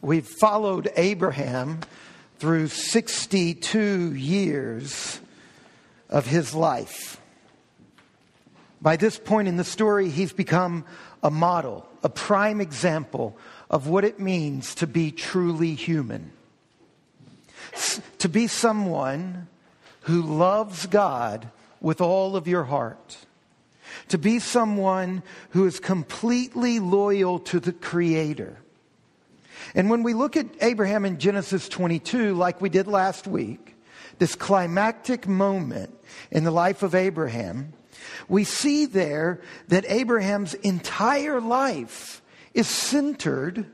We've followed Abraham through 62 years of his life. By this point in the story, he's become a model, a prime example of what it means to be truly human. To be someone who loves God with all of your heart. To be someone who is completely loyal to the Creator. And when we look at Abraham in Genesis 22, like we did last week, this climactic moment in the life of Abraham, we see there that Abraham's entire life is centered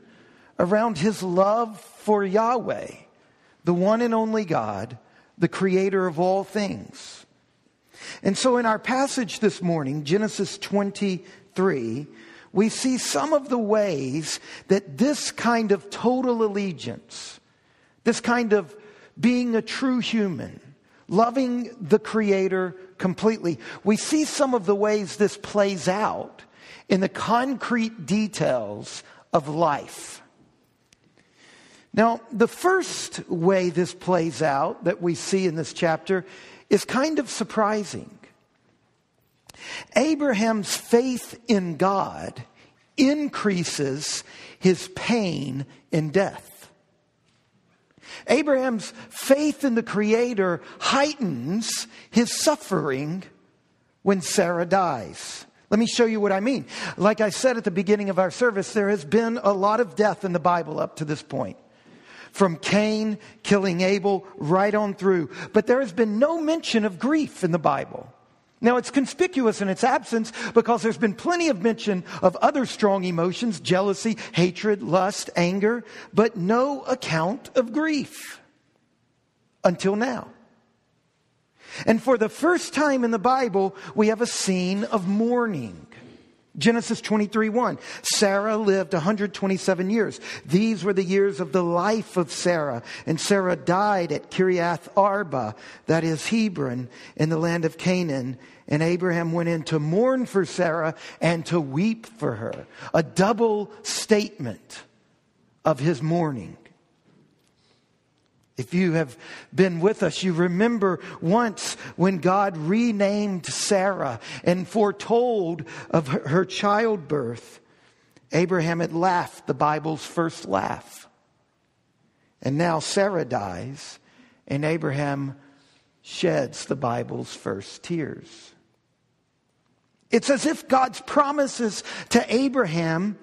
around his love for Yahweh, the one and only God, the creator of all things. And so in our passage this morning, Genesis 23, we see some of the ways that this kind of total allegiance, this kind of being a true human, loving the Creator completely, we see some of the ways this plays out in the concrete details of life. Now, the first way this plays out that we see in this chapter is kind of surprising. Abraham's faith in God increases his pain in death. Abraham's faith in the Creator heightens his suffering when Sarah dies. Let me show you what I mean. Like I said at the beginning of our service, there has been a lot of death in the Bible up to this point. From Cain killing Abel right on through. But there has been no mention of grief in the Bible. Now, it's conspicuous in its absence because there's been plenty of mention of other strong emotions jealousy, hatred, lust, anger, but no account of grief until now. And for the first time in the Bible, we have a scene of mourning. Genesis 23 1. Sarah lived 127 years. These were the years of the life of Sarah. And Sarah died at Kiriath Arba, that is Hebron, in the land of Canaan. And Abraham went in to mourn for Sarah and to weep for her. A double statement of his mourning. If you have been with us, you remember once when God renamed Sarah and foretold of her childbirth. Abraham had laughed the Bible's first laugh. And now Sarah dies, and Abraham sheds the Bible's first tears. It's as if God's promises to Abraham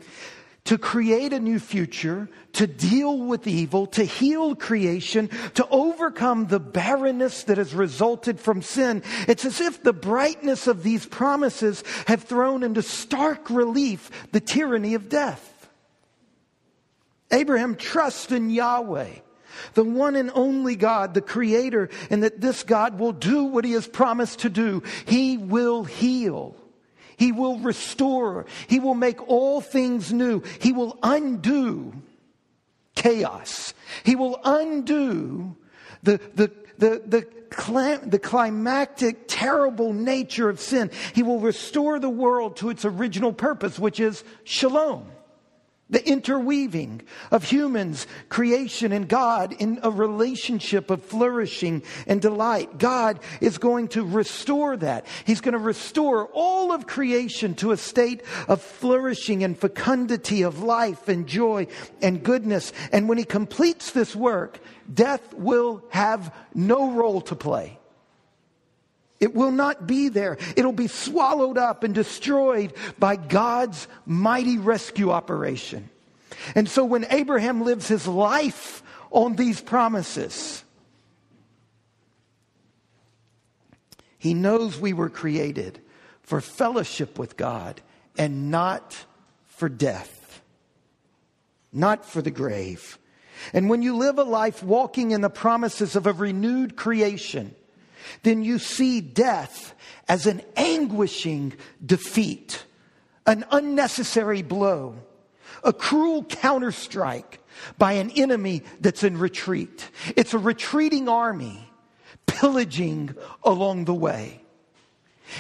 to create a new future, to deal with evil, to heal creation, to overcome the barrenness that has resulted from sin. It's as if the brightness of these promises have thrown into stark relief the tyranny of death. Abraham trusts in Yahweh, the one and only God, the creator, and that this God will do what he has promised to do. He will heal. He will restore. He will make all things new. He will undo chaos. He will undo the, the, the, the, the climactic, terrible nature of sin. He will restore the world to its original purpose, which is shalom the interweaving of humans, creation, and God in a relationship of flourishing and delight. God is going to restore that. He's going to restore all of creation to a state of flourishing and fecundity of life and joy and goodness. And when He completes this work, death will have no role to play. It will not be there. It'll be swallowed up and destroyed by God's mighty rescue operation. And so when Abraham lives his life on these promises, he knows we were created for fellowship with God and not for death, not for the grave. And when you live a life walking in the promises of a renewed creation, then you see death as an anguishing defeat, an unnecessary blow, a cruel counterstrike by an enemy that's in retreat. It's a retreating army pillaging along the way.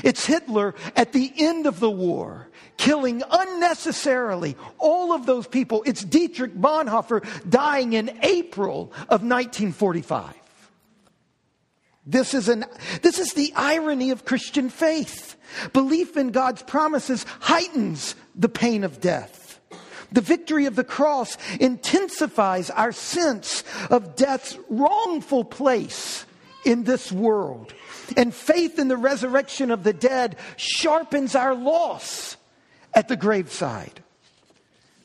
It's Hitler at the end of the war, killing unnecessarily all of those people. It's Dietrich Bonhoeffer dying in April of 1945. This is, an, this is the irony of Christian faith. Belief in God's promises heightens the pain of death. The victory of the cross intensifies our sense of death's wrongful place in this world. And faith in the resurrection of the dead sharpens our loss at the graveside.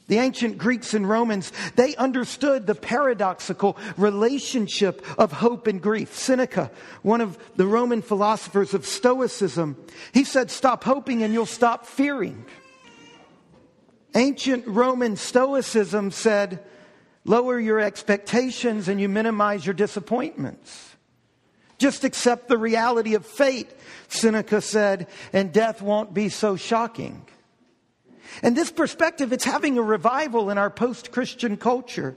The ancient Greeks and Romans, they understood the paradoxical relationship of hope and grief. Seneca, one of the Roman philosophers of Stoicism, he said, Stop hoping and you'll stop fearing. Ancient Roman Stoicism said, Lower your expectations and you minimize your disappointments. Just accept the reality of fate, Seneca said, and death won't be so shocking. And this perspective, it's having a revival in our post Christian culture.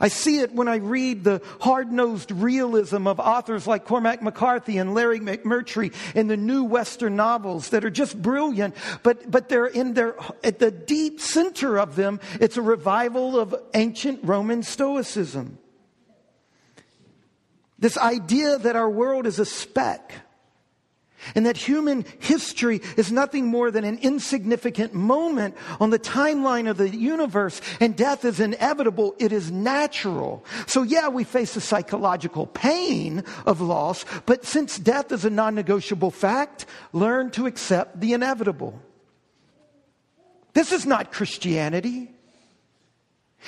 I see it when I read the hard nosed realism of authors like Cormac McCarthy and Larry McMurtry in the new Western novels that are just brilliant, but, but they're in their, at the deep center of them, it's a revival of ancient Roman Stoicism. This idea that our world is a speck and that human history is nothing more than an insignificant moment on the timeline of the universe, and death is inevitable, it is natural. So, yeah, we face the psychological pain of loss, but since death is a non negotiable fact, learn to accept the inevitable. This is not Christianity.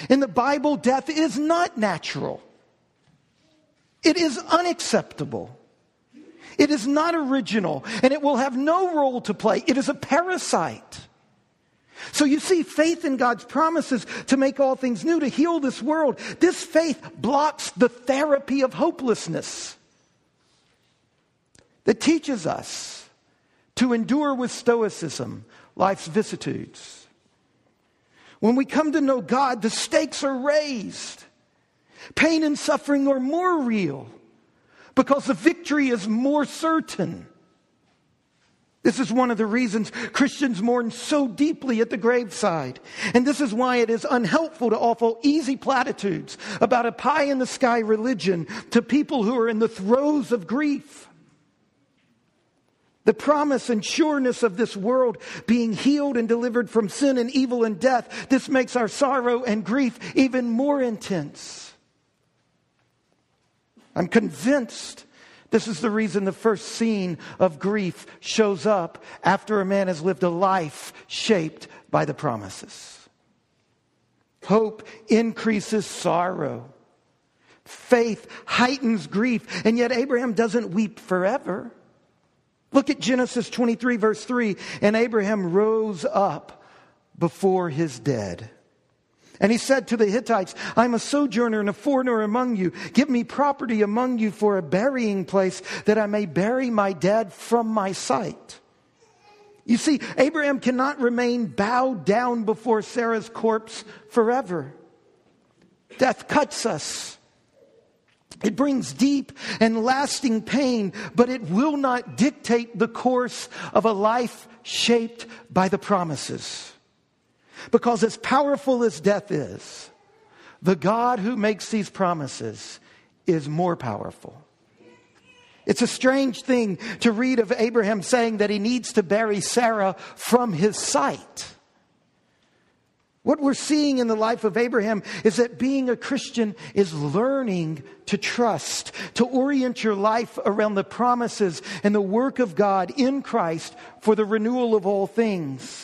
In the Bible, death is not natural. It is unacceptable. It is not original and it will have no role to play. It is a parasite. So you see, faith in God's promises to make all things new, to heal this world, this faith blocks the therapy of hopelessness that teaches us to endure with stoicism life's vicissitudes. When we come to know God, the stakes are raised. Pain and suffering are more real because the victory is more certain. This is one of the reasons Christians mourn so deeply at the graveside. And this is why it is unhelpful to offer easy platitudes about a pie in the sky religion to people who are in the throes of grief. The promise and sureness of this world being healed and delivered from sin and evil and death, this makes our sorrow and grief even more intense. I'm convinced this is the reason the first scene of grief shows up after a man has lived a life shaped by the promises. Hope increases sorrow. Faith heightens grief, and yet Abraham doesn't weep forever. Look at Genesis 23, verse 3. And Abraham rose up before his dead. And he said to the Hittites, I'm a sojourner and a foreigner among you. Give me property among you for a burying place that I may bury my dead from my sight. You see, Abraham cannot remain bowed down before Sarah's corpse forever. Death cuts us. It brings deep and lasting pain, but it will not dictate the course of a life shaped by the promises. Because as powerful as death is, the God who makes these promises is more powerful. It's a strange thing to read of Abraham saying that he needs to bury Sarah from his sight. What we're seeing in the life of Abraham is that being a Christian is learning to trust, to orient your life around the promises and the work of God in Christ for the renewal of all things.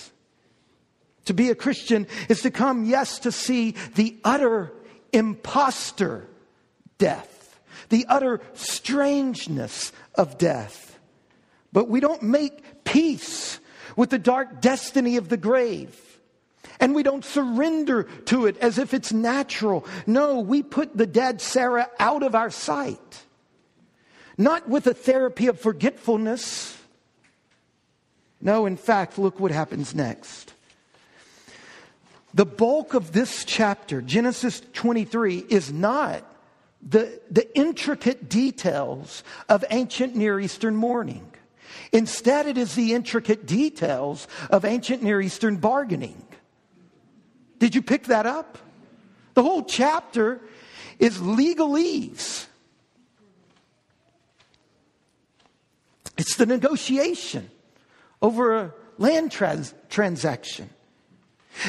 To be a Christian is to come, yes, to see the utter impostor death, the utter strangeness of death. But we don't make peace with the dark destiny of the grave. And we don't surrender to it as if it's natural. No, we put the dead Sarah out of our sight. Not with a therapy of forgetfulness. No, in fact, look what happens next. The bulk of this chapter, Genesis 23, is not the, the intricate details of ancient Near Eastern mourning. Instead, it is the intricate details of ancient Near Eastern bargaining. Did you pick that up? The whole chapter is legalese. It's the negotiation over a land trans- transaction.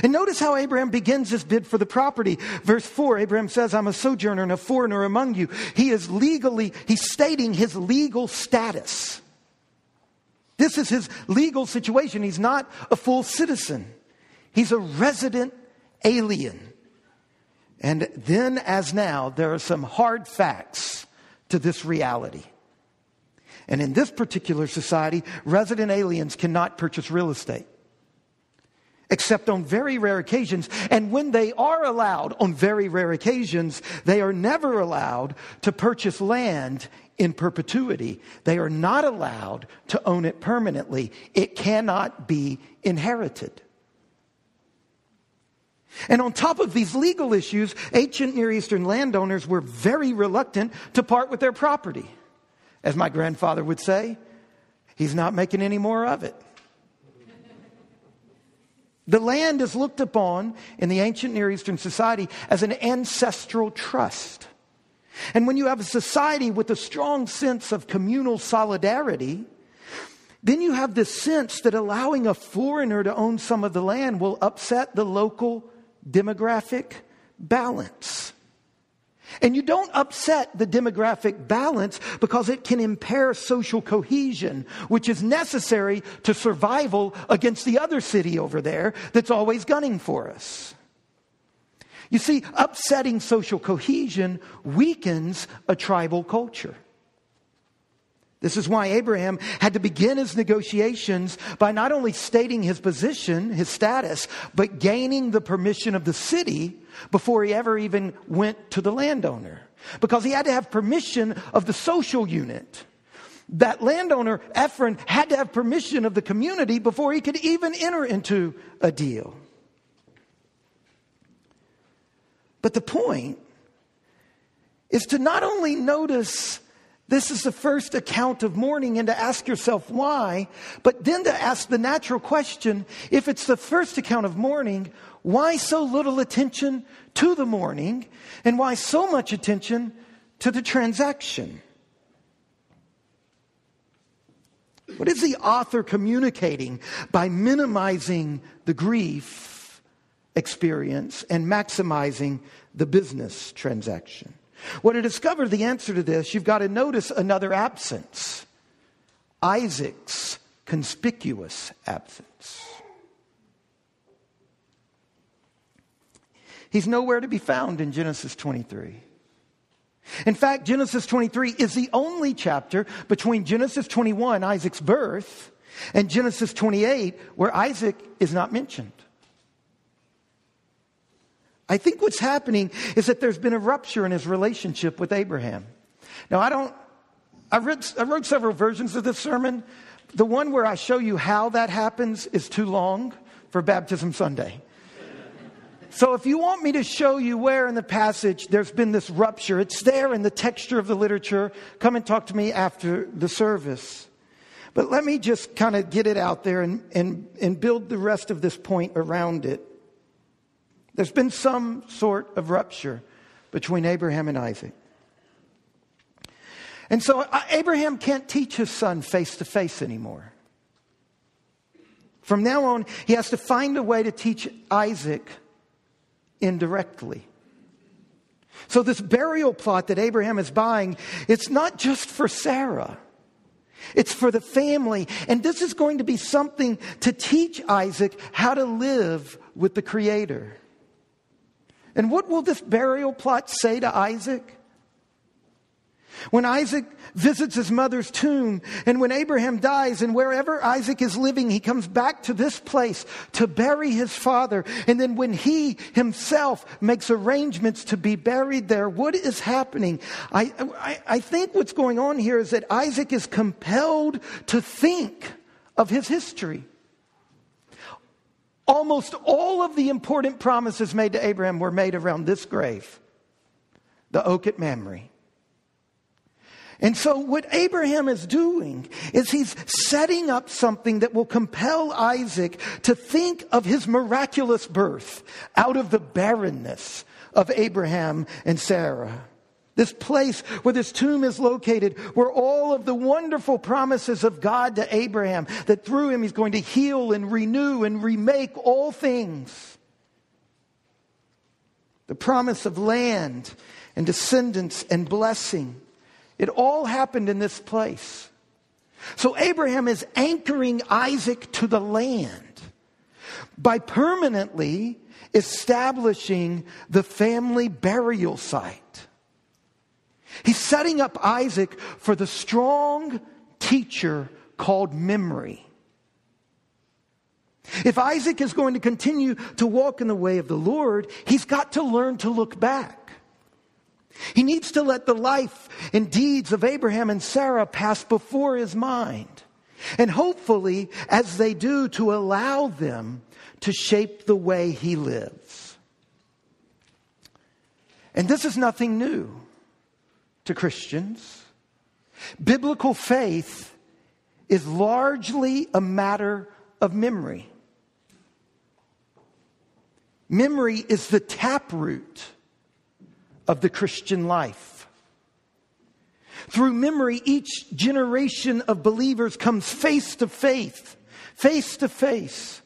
And notice how Abraham begins his bid for the property. Verse 4, Abraham says, I'm a sojourner and a foreigner among you. He is legally, he's stating his legal status. This is his legal situation. He's not a full citizen, he's a resident alien. And then, as now, there are some hard facts to this reality. And in this particular society, resident aliens cannot purchase real estate except on very rare occasions. And when they are allowed on very rare occasions, they are never allowed to purchase land in perpetuity. They are not allowed to own it permanently. It cannot be inherited. And on top of these legal issues, ancient Near Eastern landowners were very reluctant to part with their property. As my grandfather would say, he's not making any more of it. The land is looked upon in the ancient Near Eastern society as an ancestral trust. And when you have a society with a strong sense of communal solidarity, then you have this sense that allowing a foreigner to own some of the land will upset the local demographic balance. And you don't upset the demographic balance because it can impair social cohesion, which is necessary to survival against the other city over there that's always gunning for us. You see, upsetting social cohesion weakens a tribal culture. This is why Abraham had to begin his negotiations by not only stating his position, his status, but gaining the permission of the city before he ever even went to the landowner. Because he had to have permission of the social unit. That landowner, Ephron, had to have permission of the community before he could even enter into a deal. But the point is to not only notice this is the first account of mourning and to ask yourself why, but then to ask the natural question if it's the first account of mourning, why so little attention to the mourning and why so much attention to the transaction? What is the author communicating by minimizing the grief experience and maximizing the business transaction? Well, to discover the answer to this, you've got to notice another absence Isaac's conspicuous absence. He's nowhere to be found in Genesis 23. In fact, Genesis 23 is the only chapter between Genesis 21, Isaac's birth, and Genesis 28 where Isaac is not mentioned. I think what's happening is that there's been a rupture in his relationship with Abraham. Now, I don't, I, read, I wrote several versions of this sermon. The one where I show you how that happens is too long for Baptism Sunday. So if you want me to show you where in the passage there's been this rupture, it's there in the texture of the literature. Come and talk to me after the service. But let me just kind of get it out there and, and, and build the rest of this point around it. There's been some sort of rupture between Abraham and Isaac. And so uh, Abraham can't teach his son face to face anymore. From now on, he has to find a way to teach Isaac indirectly. So, this burial plot that Abraham is buying, it's not just for Sarah. It's for the family. And this is going to be something to teach Isaac how to live with the Creator. And what will this burial plot say to Isaac? When Isaac visits his mother's tomb, and when Abraham dies, and wherever Isaac is living, he comes back to this place to bury his father. And then when he himself makes arrangements to be buried there, what is happening? I, I, I think what's going on here is that Isaac is compelled to think of his history. Almost all of the important promises made to Abraham were made around this grave, the oak at Mamre. And so, what Abraham is doing is he's setting up something that will compel Isaac to think of his miraculous birth out of the barrenness of Abraham and Sarah. This place where this tomb is located, where all of the wonderful promises of God to Abraham, that through him he's going to heal and renew and remake all things. The promise of land and descendants and blessing it all happened in this place. So Abraham is anchoring Isaac to the land by permanently establishing the family burial site. He's setting up Isaac for the strong teacher called memory. If Isaac is going to continue to walk in the way of the Lord, he's got to learn to look back. He needs to let the life and deeds of Abraham and Sarah pass before his mind. And hopefully, as they do, to allow them to shape the way he lives. And this is nothing new to Christians. Biblical faith is largely a matter of memory. Memory is the taproot of the Christian life. Through memory, each generation of believers comes face to face, face to face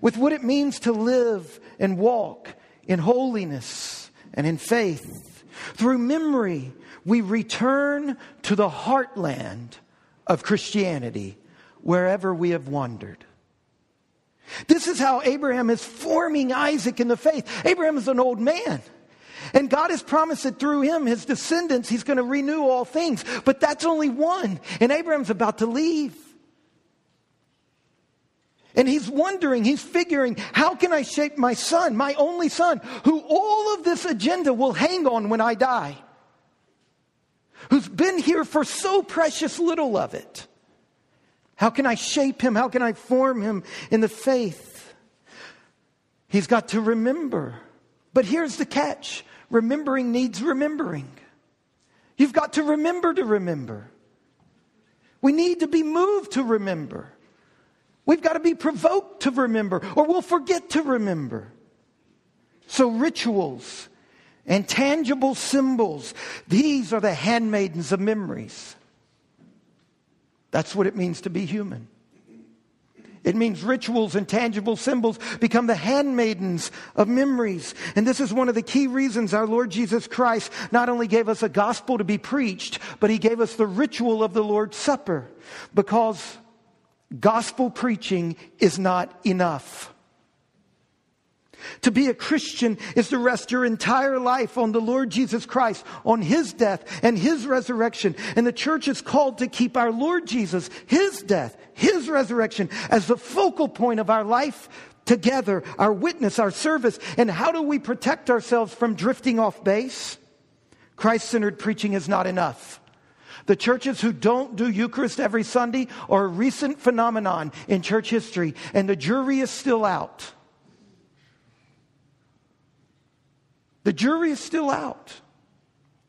with what it means to live and walk in holiness and in faith. Through memory, we return to the heartland of Christianity wherever we have wandered. This is how Abraham is forming Isaac in the faith. Abraham is an old man. And God has promised that through him, his descendants, he's going to renew all things. But that's only one. And Abraham's about to leave. And he's wondering, he's figuring, how can I shape my son, my only son, who all of this agenda will hang on when I die? Who's been here for so precious little of it? How can I shape him? How can I form him in the faith? He's got to remember. But here's the catch remembering needs remembering. You've got to remember to remember. We need to be moved to remember. We've got to be provoked to remember, or we'll forget to remember. So, rituals and tangible symbols, these are the handmaidens of memories. That's what it means to be human. It means rituals and tangible symbols become the handmaidens of memories. And this is one of the key reasons our Lord Jesus Christ not only gave us a gospel to be preached, but he gave us the ritual of the Lord's Supper because gospel preaching is not enough. To be a Christian is to rest your entire life on the Lord Jesus Christ, on His death and His resurrection. And the church is called to keep our Lord Jesus, His death, His resurrection as the focal point of our life together, our witness, our service. And how do we protect ourselves from drifting off base? Christ centered preaching is not enough. The churches who don't do Eucharist every Sunday are a recent phenomenon in church history, and the jury is still out. The jury is still out.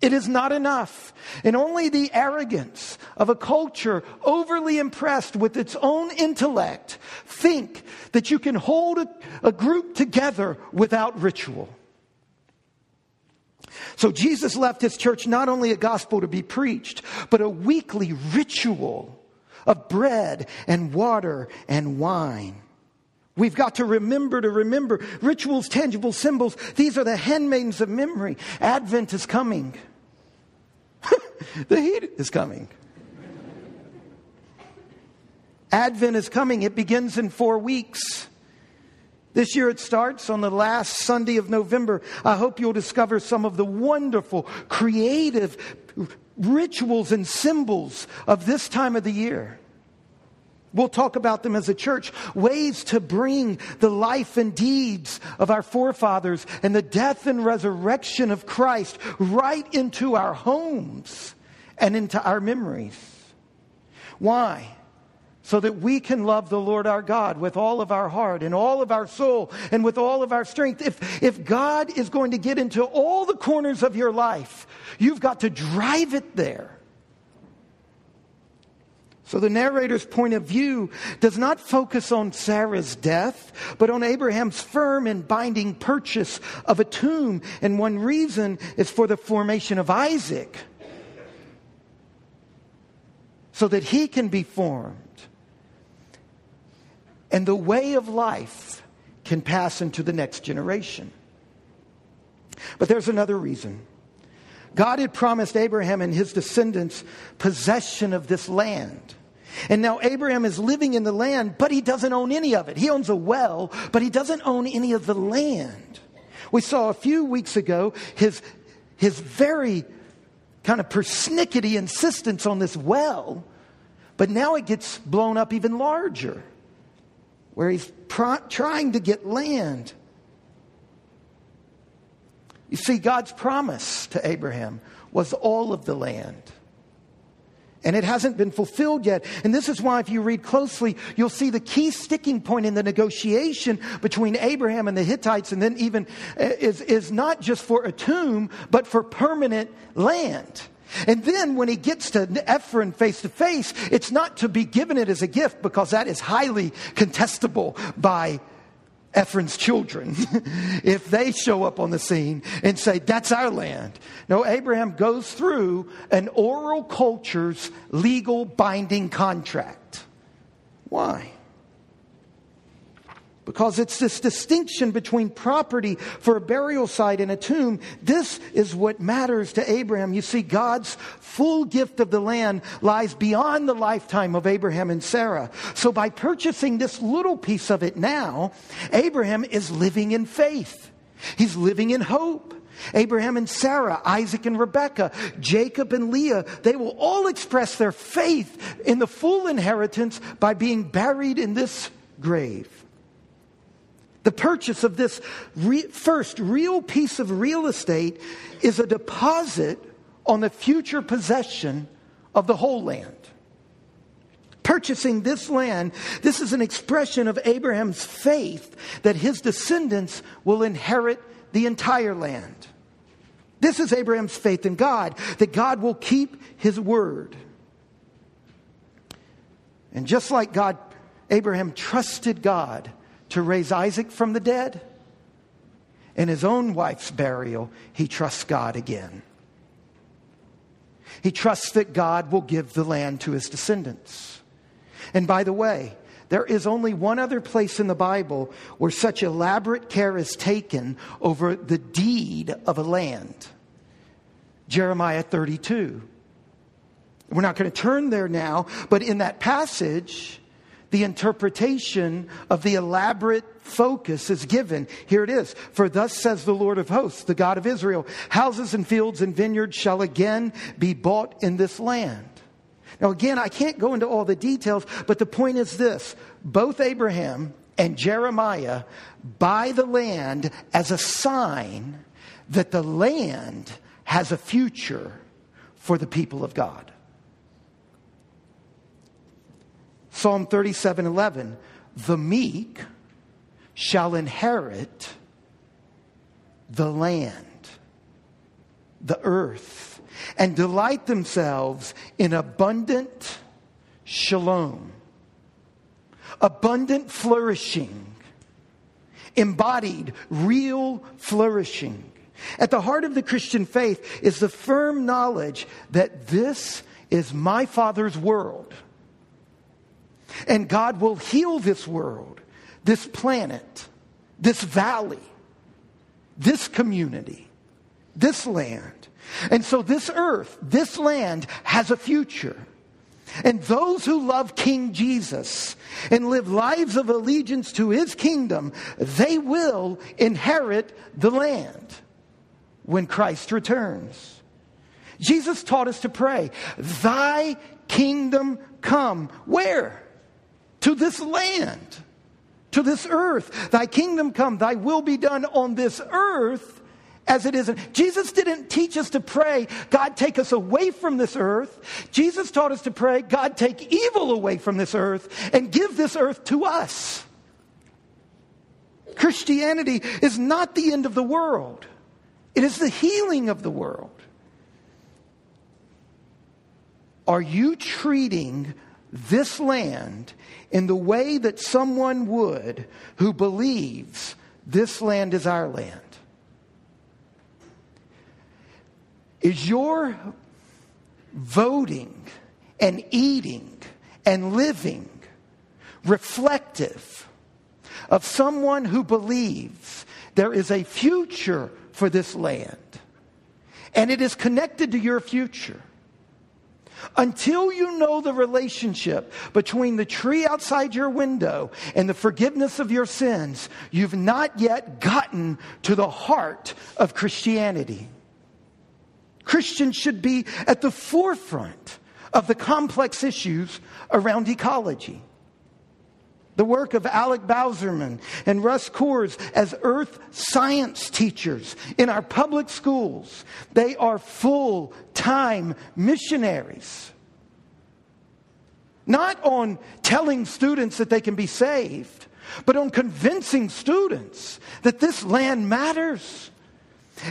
It is not enough. And only the arrogance of a culture overly impressed with its own intellect think that you can hold a, a, group together without ritual. So Jesus left his church not only a gospel to be preached, but a weekly ritual of bread and water and wine. We've got to remember to remember rituals, tangible symbols. These are the handmaidens of memory. Advent is coming. the heat is coming. Advent is coming. It begins in four weeks. This year it starts on the last Sunday of November. I hope you'll discover some of the wonderful, creative rituals and symbols of this time of the year. We'll talk about them as a church. Ways to bring the life and deeds of our forefathers and the death and resurrection of Christ right into our homes and into our memories. Why? So that we can love the Lord our God with all of our heart and all of our soul and with all of our strength. If, if God is going to get into all the corners of your life, you've got to drive it there. So the narrator's point of view does not focus on Sarah's death, but on Abraham's firm and binding purchase of a tomb. And one reason is for the formation of Isaac, so that he can be formed. And the way of life can pass into the next generation. But there's another reason. God had promised Abraham and his descendants possession of this land. And now Abraham is living in the land, but he doesn't own any of it. He owns a well, but he doesn't own any of the land. We saw a few weeks ago his, his very kind of persnickety insistence on this well, but now it gets blown up even larger, where he's trying to get land. You see, God's promise to Abraham was all of the land. And it hasn't been fulfilled yet. And this is why, if you read closely, you'll see the key sticking point in the negotiation between Abraham and the Hittites, and then even uh, is, is not just for a tomb, but for permanent land. And then when he gets to Ephron face to face, it's not to be given it as a gift because that is highly contestable by Ephron's children if they show up on the scene and say, That's our land. No, Abraham goes through an oral culture's legal binding contract. Why? Because it's this distinction between property for a burial site and a tomb. This is what matters to Abraham. You see, God's full gift of the land lies beyond the lifetime of Abraham and Sarah. So by purchasing this little piece of it now, Abraham is living in faith. He's living in hope. Abraham and Sarah, Isaac and Rebekah, Jacob and Leah, they will all express their faith in the full inheritance by being buried in this grave. The purchase of this re- first real piece of real estate is a deposit on the future possession of the whole land. Purchasing this land, this is an expression of Abraham's faith that his descendants will inherit the entire land. This is Abraham's faith in God, that God will keep his word. And just like God, Abraham trusted God to raise Isaac from the dead. In his own wife's burial, he trusts God again. He trusts that God will give the land to his descendants. And by the way, there is only one other place in the Bible where such elaborate care is taken over the deed of a land Jeremiah 32. We're not going to turn there now, but in that passage, the interpretation of the elaborate focus is given. Here it is. For thus says the Lord of hosts, the God of Israel, houses and fields and vineyards shall again be bought in this land. Now, again, I can't go into all the details, but the point is this both Abraham and Jeremiah buy the land as a sign that the land has a future for the people of God. Psalm 37 11. The meek shall inherit the land, the earth, and delight themselves in abundant shalom, abundant flourishing, embodied, real flourishing. At the heart of the Christian faith is the firm knowledge that this is my Father's world and God will heal this world, this planet, this valley, this community, this land. And so this earth, this land has a future. And those who love King Jesus and live lives of allegiance to his kingdom, they will inherit the land when Christ returns. Jesus taught us to pray, Thy kingdom come. Where? To this land, to this earth. Thy kingdom come, thy will be done on this earth as it is. Jesus didn't teach us to pray, God, take us away from this earth. Jesus taught us to pray, God, take evil away from this earth and give this earth to us. Christianity is not the end of the world, it is the healing of the world. Are you treating this land in the way that someone would who believes this land is our land? Is your voting and eating and living reflective of someone who believes there is a future for this land and it is connected to your future? Until you know the relationship between the tree outside your window and the forgiveness of your sins, you've not yet gotten to the heart of Christianity. Christians should be at the forefront of the complex issues around ecology. The work of Alec Bowserman and Russ Coors as earth science teachers in our public schools. They are full time missionaries. Not on telling students that they can be saved, but on convincing students that this land matters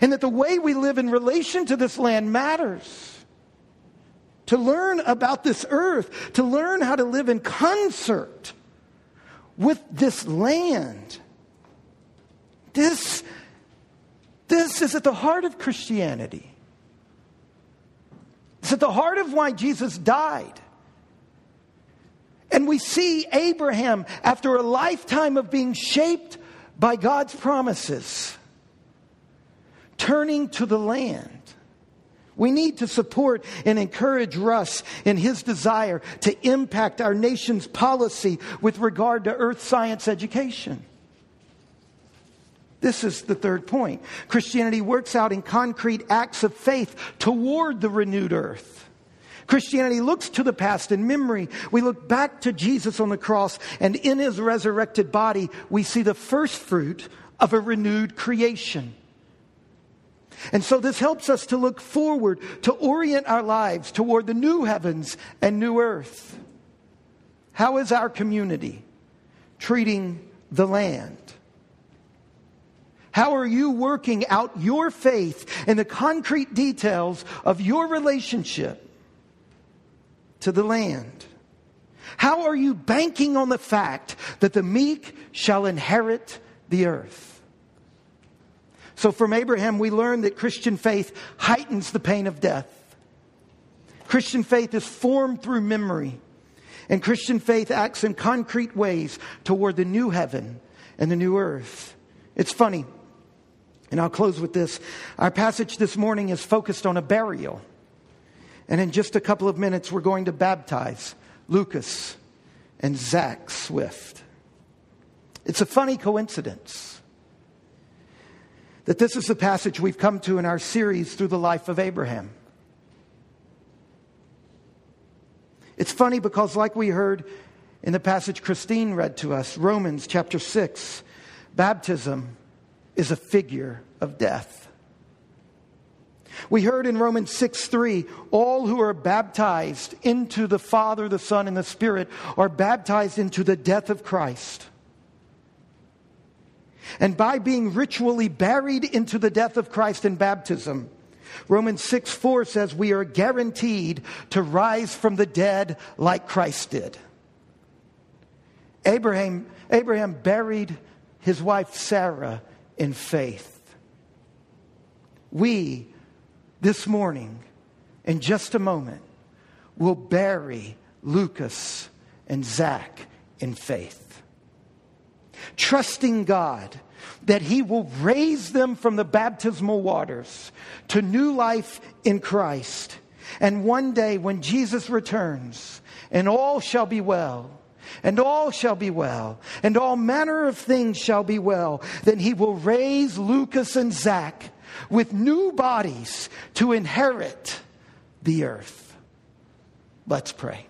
and that the way we live in relation to this land matters. To learn about this earth, to learn how to live in concert with this land. This, this is at the heart of Christianity. It's at the heart of why Jesus died. And we see Abraham, after a lifetime of being shaped by God's promises, turning to the land. We need to support and encourage Russ in his desire to impact our nation's policy with regard to earth science education. This is the third point. Christianity works out in concrete acts of faith toward the renewed earth. Christianity looks to the past in memory. We look back to Jesus on the cross, and in his resurrected body, we see the first fruit of a renewed creation. And so this helps us to look forward, to orient our lives toward the new heavens and new earth. How is our community treating the land? How are you working out your faith in the concrete details of your relationship to the land? How are you banking on the fact that the meek shall inherit the earth? So from Abraham, we learn that Christian faith heightens the pain of death. Christian faith is formed through memory. And Christian faith acts in concrete ways toward the new heaven and the new earth. It's funny, and I'll close with this. Our passage this morning is focused on a burial. And in just a couple of minutes, we're going to baptize Lucas and Zach Swift. It's a funny coincidence that this is the passage we've come to in our series through the life of Abraham. It's funny because, like we heard in the passage Christine read to us, Romans chapter 6, baptism is a figure of death. We heard in Romans 6 3, all who are baptized into the Father, the Son, and the Spirit are baptized into the death of Christ. And by being ritually buried into the death of Christ in baptism, Romans 6 4 says we are guaranteed to rise from the dead like Christ did. Abraham, Abraham buried his wife Sarah in faith. We, this morning, in just a moment, will bury Lucas and Zach in faith trusting God that He will raise them from the baptismal waters to new life in Christ. And one day when Jesus returns, and all shall be well, and all shall be well, and all manner of things shall be well, then He will raise Lucas and Zach with new bodies to inherit the earth. Let's pray.